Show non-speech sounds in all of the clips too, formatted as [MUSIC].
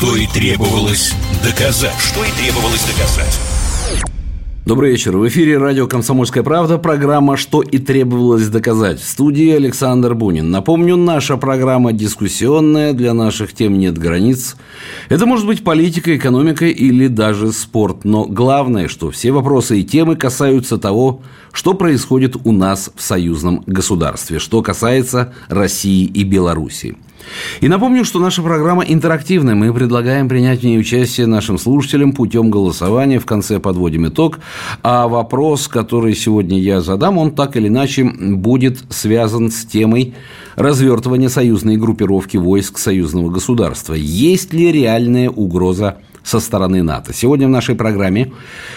Что и требовалось доказать. Что и требовалось доказать. Добрый вечер. В эфире радио «Комсомольская правда» программа «Что и требовалось доказать». В студии Александр Бунин. Напомню, наша программа дискуссионная, для наших тем нет границ. Это может быть политика, экономика или даже спорт. Но главное, что все вопросы и темы касаются того, что происходит у нас в союзном государстве, что касается России и Белоруссии. И напомню, что наша программа интерактивная. Мы предлагаем принять в ней участие нашим слушателям путем голосования. В конце подводим итог. А вопрос, который сегодня я задам, он так или иначе будет связан с темой развертывания союзной группировки войск союзного государства. Есть ли реальная угроза со стороны НАТО. Сегодня в нашей программе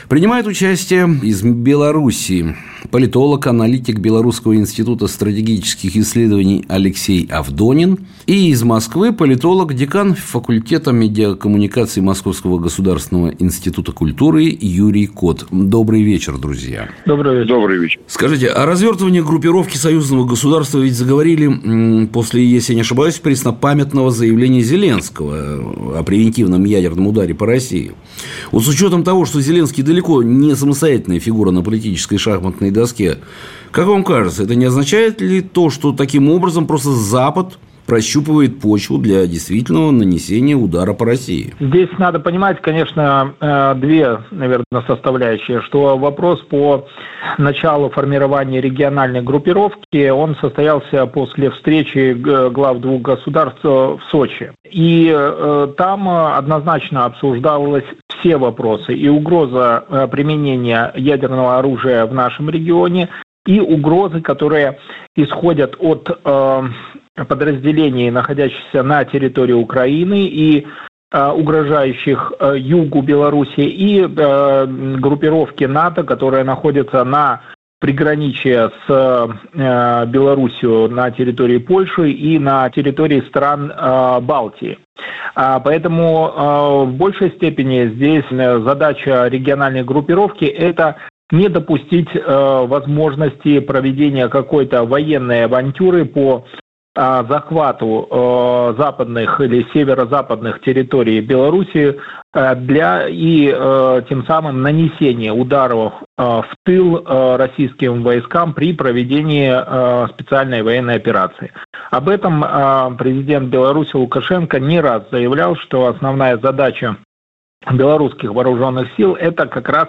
принимает участие из Белоруссии политолог, аналитик Белорусского института стратегических исследований Алексей Авдонин и из Москвы политолог, декан факультета медиакоммуникации Московского государственного института культуры Юрий Кот. Добрый вечер, друзья. Добрый вечер. Добрый вечер. Скажите, о развертывании группировки союзного государства ведь заговорили после, если не ошибаюсь, преснопамятного заявления Зеленского о превентивном ядерном ударе ударе по России. Вот с учетом того, что Зеленский далеко не самостоятельная фигура на политической шахматной доске, как вам кажется, это не означает ли то, что таким образом просто Запад прощупывает почву для действительного нанесения удара по России. Здесь надо понимать, конечно, э, две, наверное, составляющие, что вопрос по началу формирования региональной группировки, он состоялся после встречи глав двух государств в Сочи. И э, там однозначно обсуждалось все вопросы, и угроза э, применения ядерного оружия в нашем регионе, и угрозы, которые исходят от подразделений, находящихся на территории Украины и э, угрожающих э, югу Беларуси и э, группировки НАТО, которые находятся на приграничье с Белоруссией на территории Польши и на территории стран Балтии. А, поэтому в большей степени здесь задача региональной группировки – это не допустить возможности проведения какой-то военной авантюры по захвату э, западных или северо-западных территорий Беларуси э, для и э, тем самым нанесения ударов в тыл российским войскам при проведении специальной военной операции. Об этом президент Беларуси Лукашенко не раз заявлял, что основная задача белорусских вооруженных сил это как раз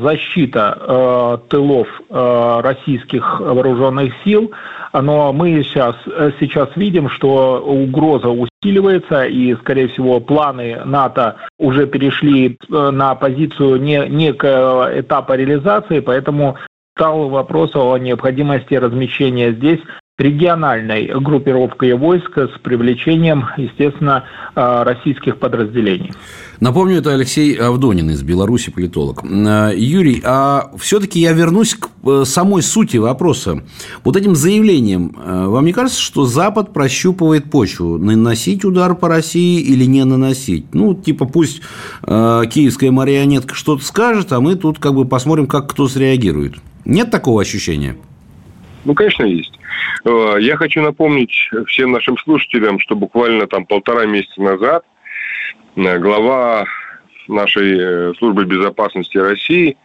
защита тылов российских вооруженных сил но мы сейчас, э, сейчас видим, что угроза усиливается, и, скорее всего, планы НАТО уже перешли э, на позицию не, некого этапа реализации, поэтому стал вопрос о необходимости размещения здесь региональной группировкой войск с привлечением, естественно, э, российских подразделений. Напомню, это Алексей Авдонин из Беларуси, политолог. Э, Юрий, а все-таки я вернусь к э, самой сути вопроса. Вот этим заявлением, вам не кажется, что Запад прощупывает почву? Наносить удар по России или не наносить? Ну, типа, пусть киевская марионетка что-то скажет, а мы тут как бы посмотрим, как кто среагирует. Нет такого ощущения? Ну, конечно, есть. Э, я хочу напомнить всем нашим слушателям, что буквально там полтора месяца назад э, глава нашей э, службы безопасности России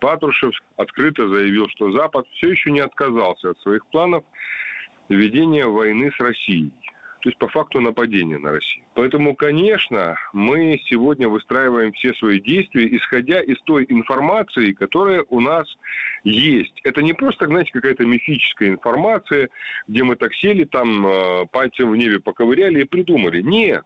Патрушев открыто заявил, что Запад все еще не отказался от своих планов ведения войны с Россией то есть по факту нападения на Россию. Поэтому, конечно, мы сегодня выстраиваем все свои действия, исходя из той информации, которая у нас есть. Это не просто, знаете, какая-то мифическая информация, где мы так сели, там э, пальцем в небе поковыряли и придумали. Нет.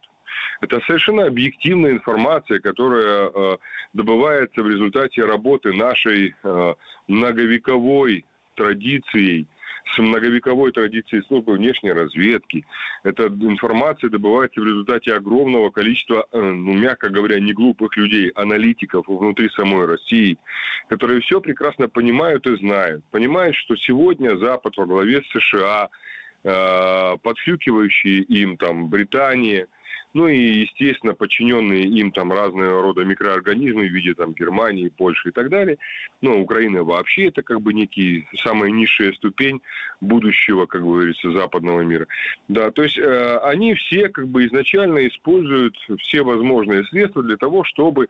Это совершенно объективная информация, которая э, добывается в результате работы нашей э, многовековой традицией с многовековой традицией службы внешней разведки. Эта информация добывается в результате огромного количества, э, ну, мягко говоря, не глупых людей, аналитиков внутри самой России, которые все прекрасно понимают и знают. Понимают, что сегодня Запад во главе с США, подхлюкивающие им там Британия, ну и, естественно, подчиненные им там разные рода микроорганизмы в виде там Германии, Польши и так далее. Но Украина вообще это как бы некий самая низшая ступень будущего, как говорится, западного мира. Да, то есть э, они все как бы изначально используют все возможные средства для того, чтобы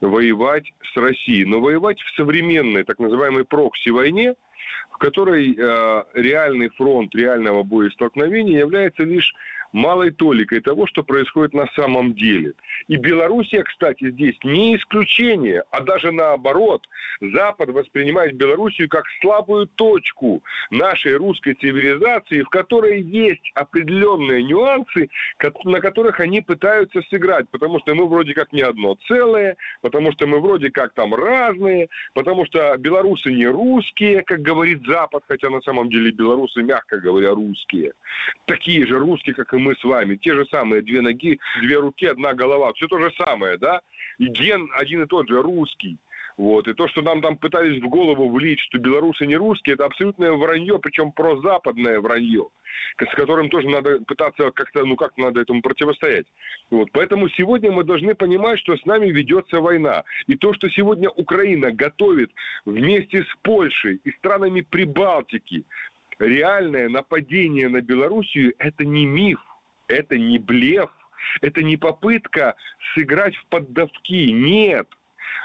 воевать с Россией. Но воевать в современной так называемой прокси-войне – в которой э, реальный фронт реального боестолкновения является лишь малой толикой того, что происходит на самом деле. И Белоруссия, кстати, здесь не исключение, а даже наоборот. Запад воспринимает Белоруссию как слабую точку нашей русской цивилизации, в которой есть определенные нюансы, на которых они пытаются сыграть, потому что мы вроде как не одно целое, потому что мы вроде как там разные, потому что белорусы не русские, как говорит Запад, хотя на самом деле белорусы, мягко говоря, русские. Такие же русские, как и мы с вами. Те же самые две ноги, две руки, одна голова. Все то же самое, да? И ген один и тот же, русский. Вот. И то, что нам там пытались в голову влить, что белорусы не русские, это абсолютное вранье, причем прозападное вранье, с которым тоже надо пытаться как-то, ну как надо этому противостоять. Вот. Поэтому сегодня мы должны понимать, что с нами ведется война. И то, что сегодня Украина готовит вместе с Польшей и странами Прибалтики реальное нападение на Белоруссию, это не миф, это не блеф, это не попытка сыграть в поддавки. Нет.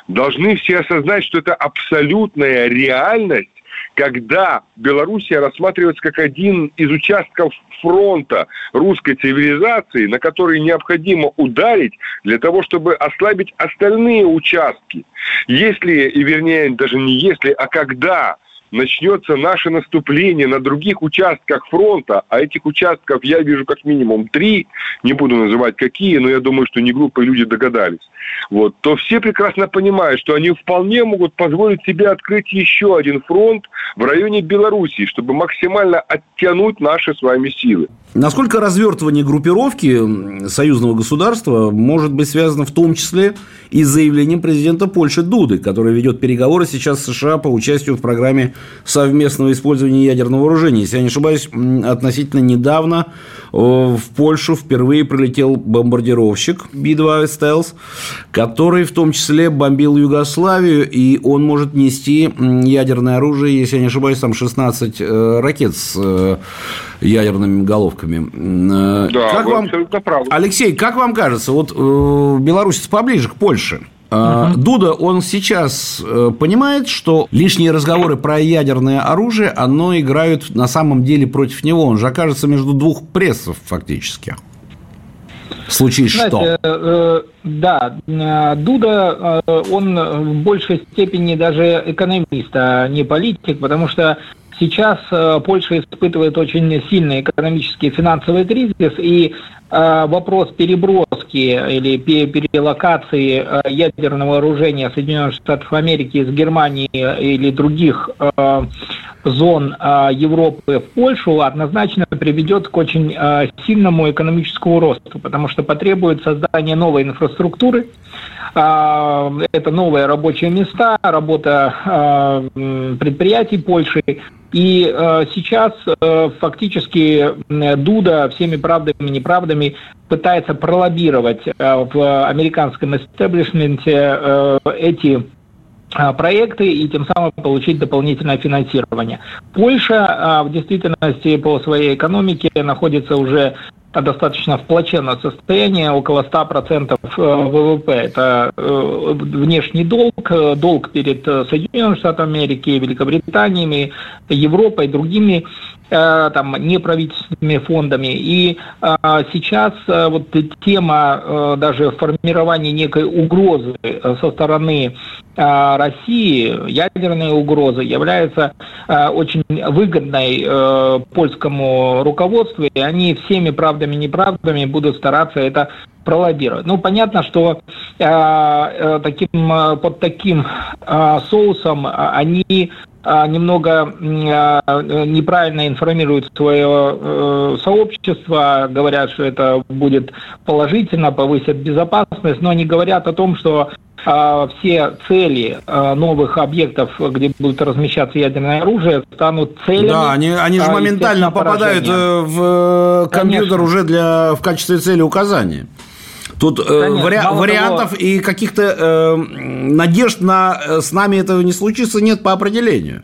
Должны все осознать, что это абсолютная реальность, когда Белоруссия рассматривается как один из участков фронта русской цивилизации, на который необходимо ударить для того, чтобы ослабить остальные участки. Если, и вернее, даже не если, а когда начнется наше наступление на других участках фронта, а этих участков я вижу как минимум три, не буду называть какие, но я думаю, что не глупые люди догадались, вот, то все прекрасно понимают, что они вполне могут позволить себе открыть еще один фронт в районе Белоруссии, чтобы максимально оттянуть наши с вами силы. Насколько развертывание группировки союзного государства может быть связано в том числе и с заявлением президента Польши Дуды, который ведет переговоры сейчас с США по участию в программе совместного использования ядерного вооружения. Если я не ошибаюсь, относительно недавно э, в Польшу впервые прилетел бомбардировщик Би-2 «Стелс», который в том числе бомбил Югославию, и он может нести ядерное оружие, если я не ошибаюсь, там 16 э, ракет с э, ядерными головками. Да, как вам... Алексей, как вам кажется, вот Беларусь поближе к Польше – Uh-huh. Дуда, он сейчас э, понимает, что лишние разговоры про ядерное оружие, оно играют на самом деле против него. Он же окажется между двух прессов фактически. Случае Знаете, что? Э, да, э, Дуда, э, он в большей степени даже экономист, а не политик, потому что сейчас Польша испытывает очень сильный экономический и финансовый кризис, и вопрос переброски или перелокации а, ядерного вооружения Соединенных Штатов Америки из Германии или других а, зон Европы в Польшу однозначно приведет к очень сильному экономическому росту, потому что потребует создания новой инфраструктуры, это новые рабочие места, работа предприятий Польши, и э, сейчас э, фактически Дуда всеми правдами и неправдами пытается пролоббировать э, в американском истеблишменте э, эти проекты и тем самым получить дополнительное финансирование. Польша в действительности по своей экономике находится уже достаточно в плачевном состоянии, около 100% э, ВВП. Это э, внешний долг, э, долг перед Соединенными Штатами Америки, Великобританиями, Европой, другими там неправительственными фондами. И сейчас вот тема даже формирования некой угрозы со стороны России, ядерной угрозы, является очень выгодной польскому руководству, и они всеми правдами и неправдами будут стараться это пролоббировать. Ну, понятно, что э, э, таким, под таким э, соусом они немного неправильно информируют свое сообщество, говорят, что это будет положительно, повысит безопасность, но они говорят о том, что а, все цели а, новых объектов, где будут размещаться ядерное оружие, станут целями. Да, они, они же а, моментально попадают поражения. Э, в э, компьютер Конечно. уже для, в качестве цели указания. Тут Конечно, вари- вариантов того... и каких-то э, надежд на с нами этого не случится нет по определению.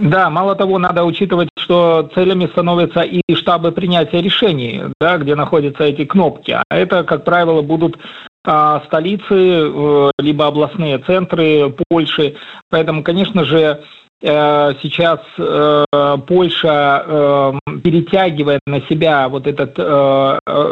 Да, мало того, надо учитывать, что целями становятся и штабы принятия решений, да, где находятся эти кнопки. А это, как правило, будут а, столицы, э, либо областные центры Польши. Поэтому, конечно же, э, сейчас э, Польша, перетягивая на себя вот этот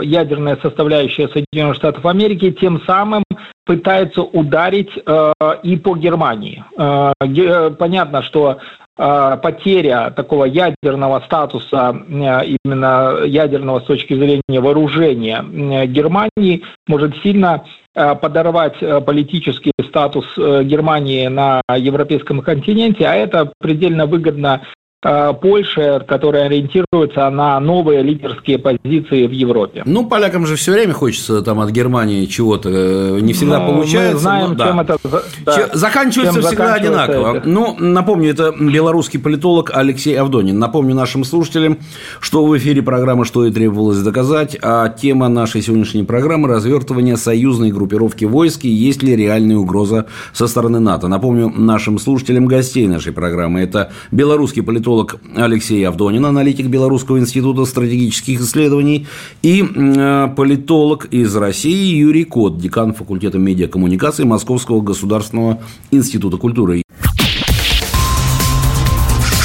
ядерная составляющая Соединенных Штатов Америки, тем самым пытается ударить и по Германии. Понятно, что Э, потеря такого ядерного статуса, э, именно ядерного с точки зрения вооружения э, Германии, может сильно подорвать политический статус Германии на европейском континенте, а это предельно выгодно Э, Польши, которая ориентируется на новые лидерские позиции в Европе. Ну, полякам же все время хочется там от Германии чего-то, э, не всегда ну, получается. Мы знаем, но, чем да. это да, заканчивается чем всегда одинаково. Это. Ну, напомню, это белорусский политолог Алексей Авдонин. Напомню нашим слушателям, что в эфире программа «Что и требовалось доказать», а тема нашей сегодняшней программы – развертывание союзной группировки войск и есть ли реальная угроза со стороны НАТО. Напомню нашим слушателям гостей нашей программы. Это белорусский политолог политолог Алексей Авдонин, аналитик Белорусского института стратегических исследований, и э, политолог из России Юрий Кот, декан факультета медиакоммуникации Московского государственного института культуры.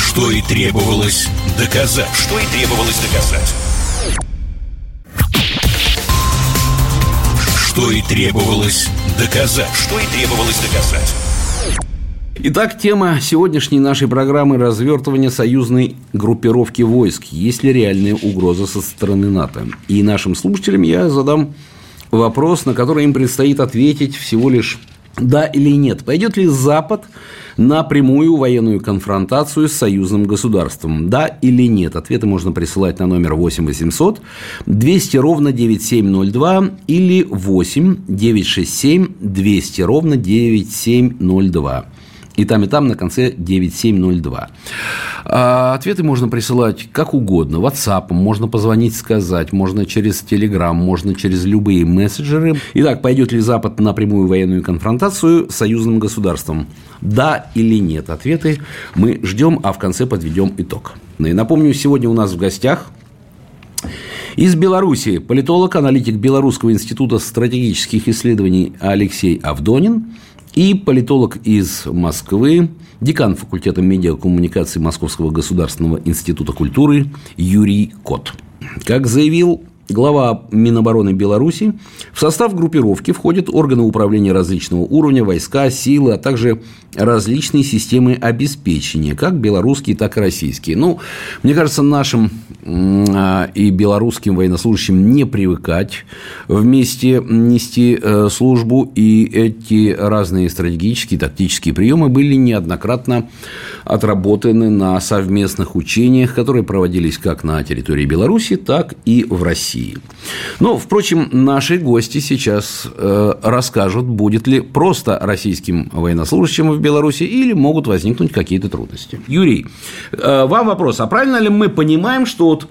Что и требовалось доказать. Что и требовалось доказать. Что и требовалось доказать. Что и требовалось доказать. Итак, тема сегодняшней нашей программы – развертывание союзной группировки войск. Есть ли реальная угроза со стороны НАТО? И нашим слушателям я задам вопрос, на который им предстоит ответить всего лишь да или нет. Пойдет ли Запад на прямую военную конфронтацию с союзным государством? Да или нет? Ответы можно присылать на номер 8 800 200 ровно 9702 или 8 967 200 ровно 9702. И там, и там на конце 9702. А ответы можно присылать как угодно. WhatsApp, можно позвонить, сказать, можно через Telegram, можно через любые мессенджеры. Итак, пойдет ли Запад на прямую военную конфронтацию с союзным государством? Да или нет? Ответы мы ждем, а в конце подведем итог. Ну и напомню, сегодня у нас в гостях из Беларуси политолог, аналитик Белорусского института стратегических исследований Алексей Авдонин – и политолог из Москвы, декан факультета медиакоммуникации Московского государственного института культуры Юрий Кот. Как заявил глава Минобороны Беларуси, в состав группировки входят органы управления различного уровня, войска, силы, а также различные системы обеспечения, как белорусские, так и российские. Ну, мне кажется, нашим а, и белорусским военнослужащим не привыкать вместе нести э, службу, и эти разные стратегические, тактические приемы были неоднократно отработаны на совместных учениях, которые проводились как на территории Беларуси, так и в России. Но, впрочем, наши гости сейчас э, расскажут, будет ли просто российским военнослужащим в Беларуси или могут возникнуть какие-то трудности. Юрий, э, вам вопрос. А правильно ли мы понимаем, что вот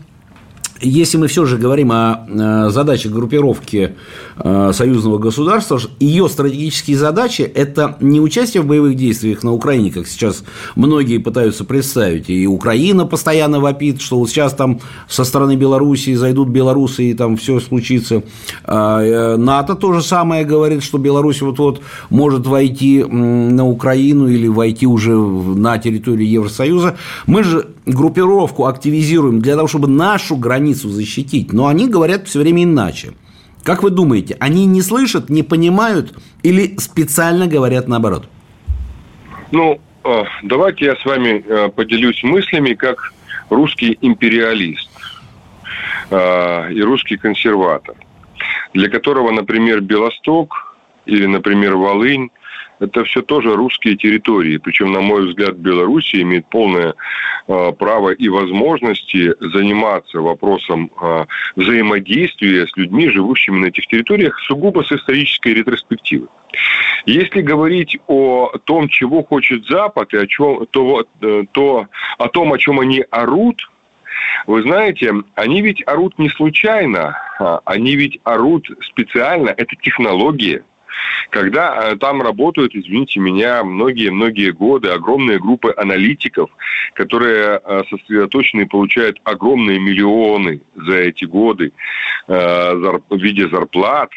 если мы все же говорим о э, задачах группировки э, союзного государства, ее стратегические задачи – это не участие в боевых действиях на Украине, как сейчас многие пытаются представить, и Украина постоянно вопит, что вот сейчас там со стороны Белоруссии зайдут белорусы, и там все случится. А, э, НАТО то же самое говорит, что Беларусь вот-вот может войти на Украину или войти уже на территорию Евросоюза. Мы же группировку активизируем для того, чтобы нашу границу защитить, но они говорят все время иначе. Как вы думаете, они не слышат, не понимают или специально говорят наоборот? Ну, э, давайте я с вами э, поделюсь мыслями как русский империалист э, и русский консерватор, для которого, например, Белосток или, например, Волынь это все тоже русские территории. Причем, на мой взгляд, Беларусь имеет полное э, право и возможности заниматься вопросом э, взаимодействия с людьми, живущими на этих территориях, сугубо с исторической ретроспективы. Если говорить о том, чего хочет Запад, и о чем, то, э, то о том, о чем они орут, Вы знаете, они ведь орут не случайно, а они ведь орут специально, это технология. Когда э, там работают, извините меня, многие-многие годы огромные группы аналитиков, которые э, сосредоточены и получают огромные миллионы за эти годы э, в виде зарплат,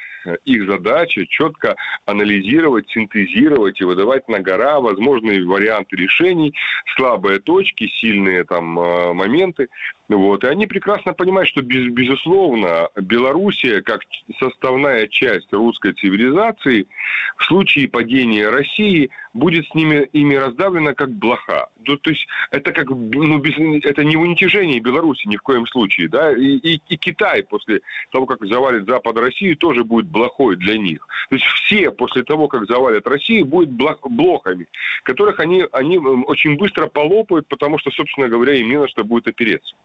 их задача четко анализировать, синтезировать и выдавать на гора возможные варианты решений, слабые точки, сильные там моменты. Вот. И они прекрасно понимают, что, без, безусловно, Белоруссия, как составная часть русской цивилизации, в случае падения России будет с ними ими раздавлена как блоха. То, то есть это как ну, без, это не уничижение Беларуси ни в коем случае, да, и, и, и Китай после того, как завалит Запад Россию, тоже будет блохой для них. То есть все после того, как завалят Россию, будут блохами, которых они, они очень быстро полопают, потому что, собственно говоря, им не на что будет опереться.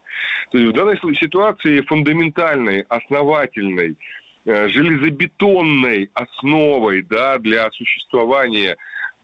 То есть в данной ситуации фундаментальной, основательной, э, железобетонной основой да, для существования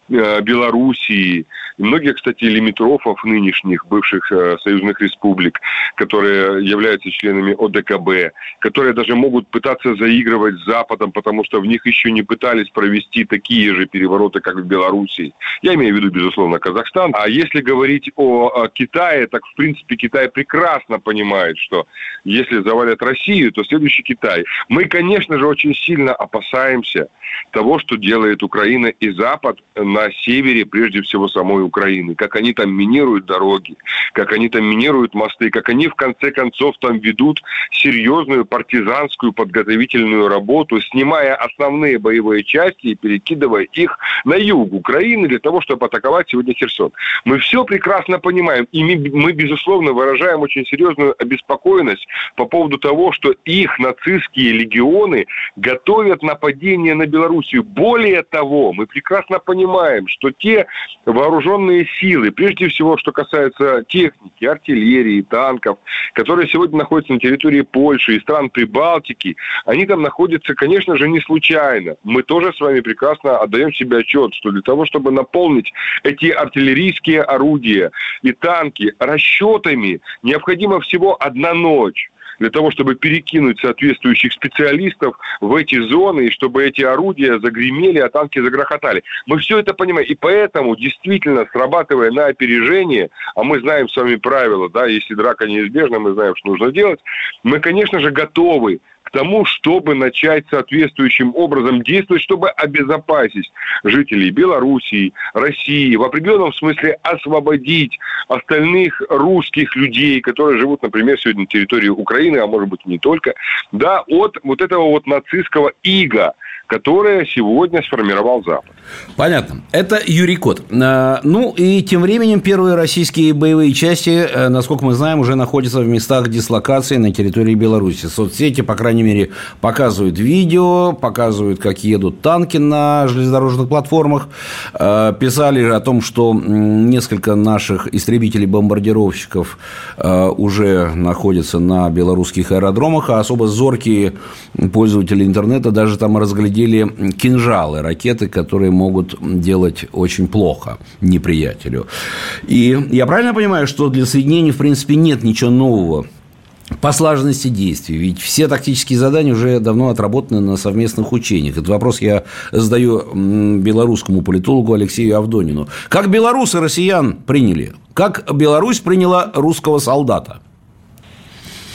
Белоруссии, и многие, кстати, лимитрофов нынешних, бывших э, союзных республик, которые являются членами ОДКБ, которые даже могут пытаться заигрывать с Западом, потому что в них еще не пытались провести такие же перевороты, как в Белоруссии. Я имею в виду, безусловно, Казахстан. А если говорить о Китае, так, в принципе, Китай прекрасно понимает, что если завалят Россию, то следующий Китай. Мы, конечно же, очень сильно опасаемся того, что делает Украина и Запад на севере, прежде всего, самой Украины, как они там минируют дороги, как они там минируют мосты, как они в конце концов там ведут серьезную партизанскую подготовительную работу, снимая основные боевые части и перекидывая их на юг Украины для того, чтобы атаковать сегодня Херсон. Мы все прекрасно понимаем, и мы безусловно, выражаем очень серьезную обеспокоенность по поводу того, что их нацистские легионы готовят нападение на Белоруссию. Более того, мы прекрасно понимаем, что те вооруженные силы, прежде всего, что касается техники, артиллерии, танков, которые сегодня находятся на территории Польши и стран Прибалтики, они там находятся, конечно же, не случайно. Мы тоже с вами прекрасно отдаем себе отчет, что для того, чтобы наполнить эти артиллерийские орудия и танки расчетами, необходимо всего одна ночь для того, чтобы перекинуть соответствующих специалистов в эти зоны, и чтобы эти орудия загремели, а танки загрохотали. Мы все это понимаем. И поэтому, действительно, срабатывая на опережение, а мы знаем с вами правила, да, если драка неизбежна, мы знаем, что нужно делать, мы, конечно же, готовы тому, чтобы начать соответствующим образом действовать, чтобы обезопасить жителей Белоруссии, России, в определенном смысле освободить остальных русских людей, которые живут, например, сегодня на территории Украины, а может быть не только, да, от вот этого вот нацистского ига, которое сегодня сформировал Запад. Понятно. Это Юрий Кот. А, ну и тем временем первые российские боевые части, э, насколько мы знаем, уже находятся в местах дислокации на территории Беларуси. Соцсети, по крайней мере, показывают видео, показывают, как едут танки на железнодорожных платформах. А, писали о том, что несколько наших истребителей-бомбардировщиков а, уже находятся на белорусских аэродромах, а особо зоркие пользователи интернета даже там разглядели видели кинжалы, ракеты, которые могут делать очень плохо неприятелю. И я правильно понимаю, что для соединений, в принципе, нет ничего нового по слаженности действий. Ведь все тактические задания уже давно отработаны на совместных учениях. Этот вопрос я задаю белорусскому политологу Алексею Авдонину. Как белорусы россиян приняли? Как Беларусь приняла русского солдата?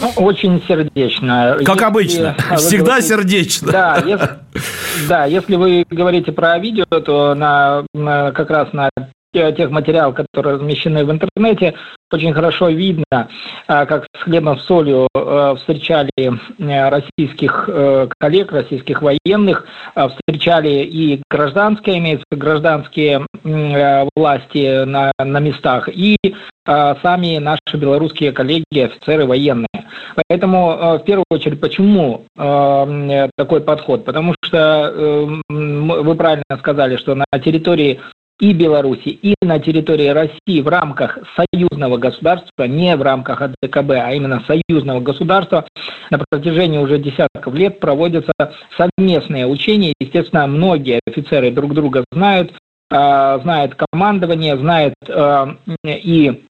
Ну, очень сердечно. Как если, обычно, [LAUGHS] всегда говорите, сердечно. Да если, [LAUGHS] да, если вы говорите про видео, то на, на как раз на тех материалов, которые размещены в интернете, очень хорошо видно, а, как с хлебом с солью а, встречали э, российских э, коллег, российских военных, встречали и гражданские, имеются гражданские э, власти на, на местах, и сами наши белорусские коллеги, офицеры военные. Поэтому, в первую очередь, почему такой подход? Потому что вы правильно сказали, что на территории и Беларуси, и на территории России в рамках союзного государства, не в рамках АДКБ, а именно союзного государства, на протяжении уже десятков лет проводятся совместные учения. Естественно, многие офицеры друг друга знают, а, знают командование, знают а, и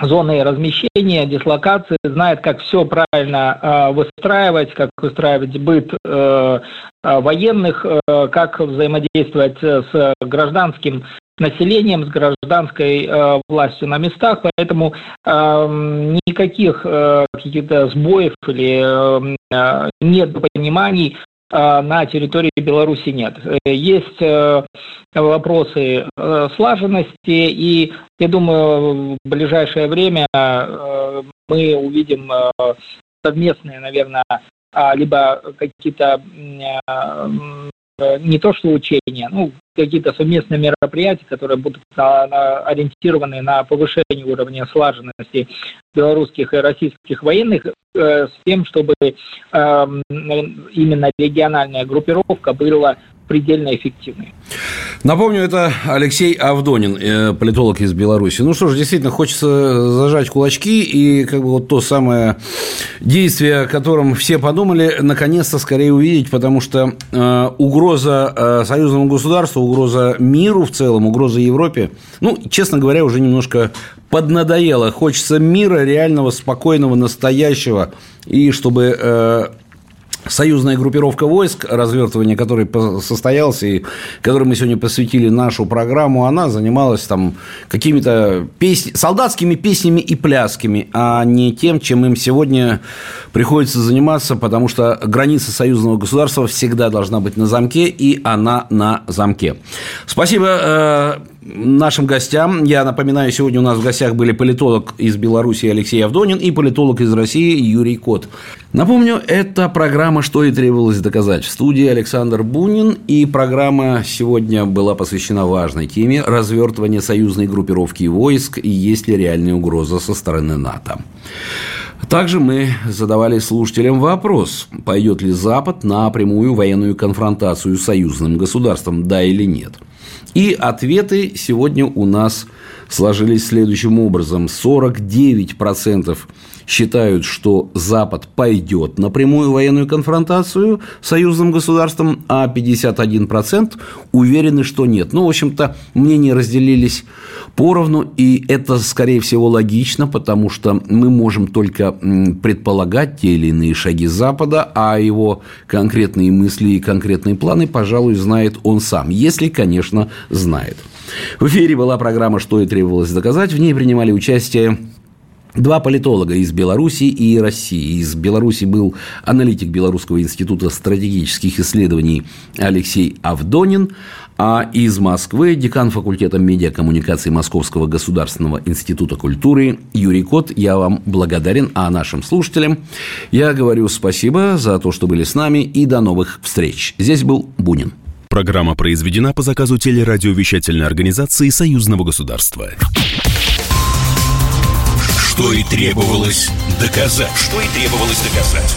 зоны размещения, дислокации, знает, как все правильно э, выстраивать, как выстраивать быт э, военных, э, как взаимодействовать с гражданским населением, с гражданской э, властью на местах, поэтому э, никаких э, каких-то сбоев или э, недопониманий а, на территории Беларуси нет. Есть э, вопросы э, слаженности, и я думаю, в ближайшее время э, мы увидим совместные, наверное, либо какие-то не то что учения, ну, какие-то совместные мероприятия, которые будут ориентированы на повышение уровня слаженности белорусских и российских военных э, с тем, чтобы эм, именно региональная группировка была предельно эффективной. Напомню, это Алексей Авдонин, э, политолог из Беларуси. Ну что ж, действительно, хочется зажать кулачки и как бы вот то самое действие, о котором все подумали, наконец-то скорее увидеть, потому что э, угроза э, союзному государству, угроза миру в целом, угроза Европе, ну, честно говоря, уже немножко поднадоело. Хочется мира реального, спокойного, настоящего, и чтобы э, союзная группировка войск, развертывание которой состоялся и которой мы сегодня посвятили нашу программу, она занималась там какими-то песни, солдатскими песнями и плясками, а не тем, чем им сегодня приходится заниматься, потому что граница союзного государства всегда должна быть на замке, и она на замке. Спасибо э, нашим гостям. Я напоминаю, сегодня у нас в гостях были политолог из Беларуси Алексей Авдонин и политолог из России Юрий Кот. Напомню, это программа «Что и требовалось доказать». В студии Александр Бунин, и программа сегодня была посвящена важной теме развертывания союзной группировки войск и есть ли реальная угроза со стороны НАТО. Также мы задавали слушателям вопрос, пойдет ли Запад на прямую военную конфронтацию с союзным государством, да или нет – и ответы сегодня у нас сложились следующим образом. 49% считают, что Запад пойдет на прямую военную конфронтацию с союзным государством, а 51% уверены, что нет. Ну, в общем-то, мнения разделились поровну, и это, скорее всего, логично, потому что мы можем только предполагать те или иные шаги Запада, а его конкретные мысли и конкретные планы, пожалуй, знает он сам, если, конечно, знает. В эфире была программа «Что и требовалось доказать». В ней принимали участие Два политолога из Беларуси и России. Из Беларуси был аналитик Белорусского института стратегических исследований Алексей Авдонин, а из Москвы декан факультета медиакоммуникации Московского государственного института культуры Юрий Кот. Я вам благодарен, а нашим слушателям я говорю спасибо за то, что были с нами, и до новых встреч. Здесь был Бунин. Программа произведена по заказу телерадиовещательной организации Союзного государства. Что и требовалось доказать. Что и требовалось доказать.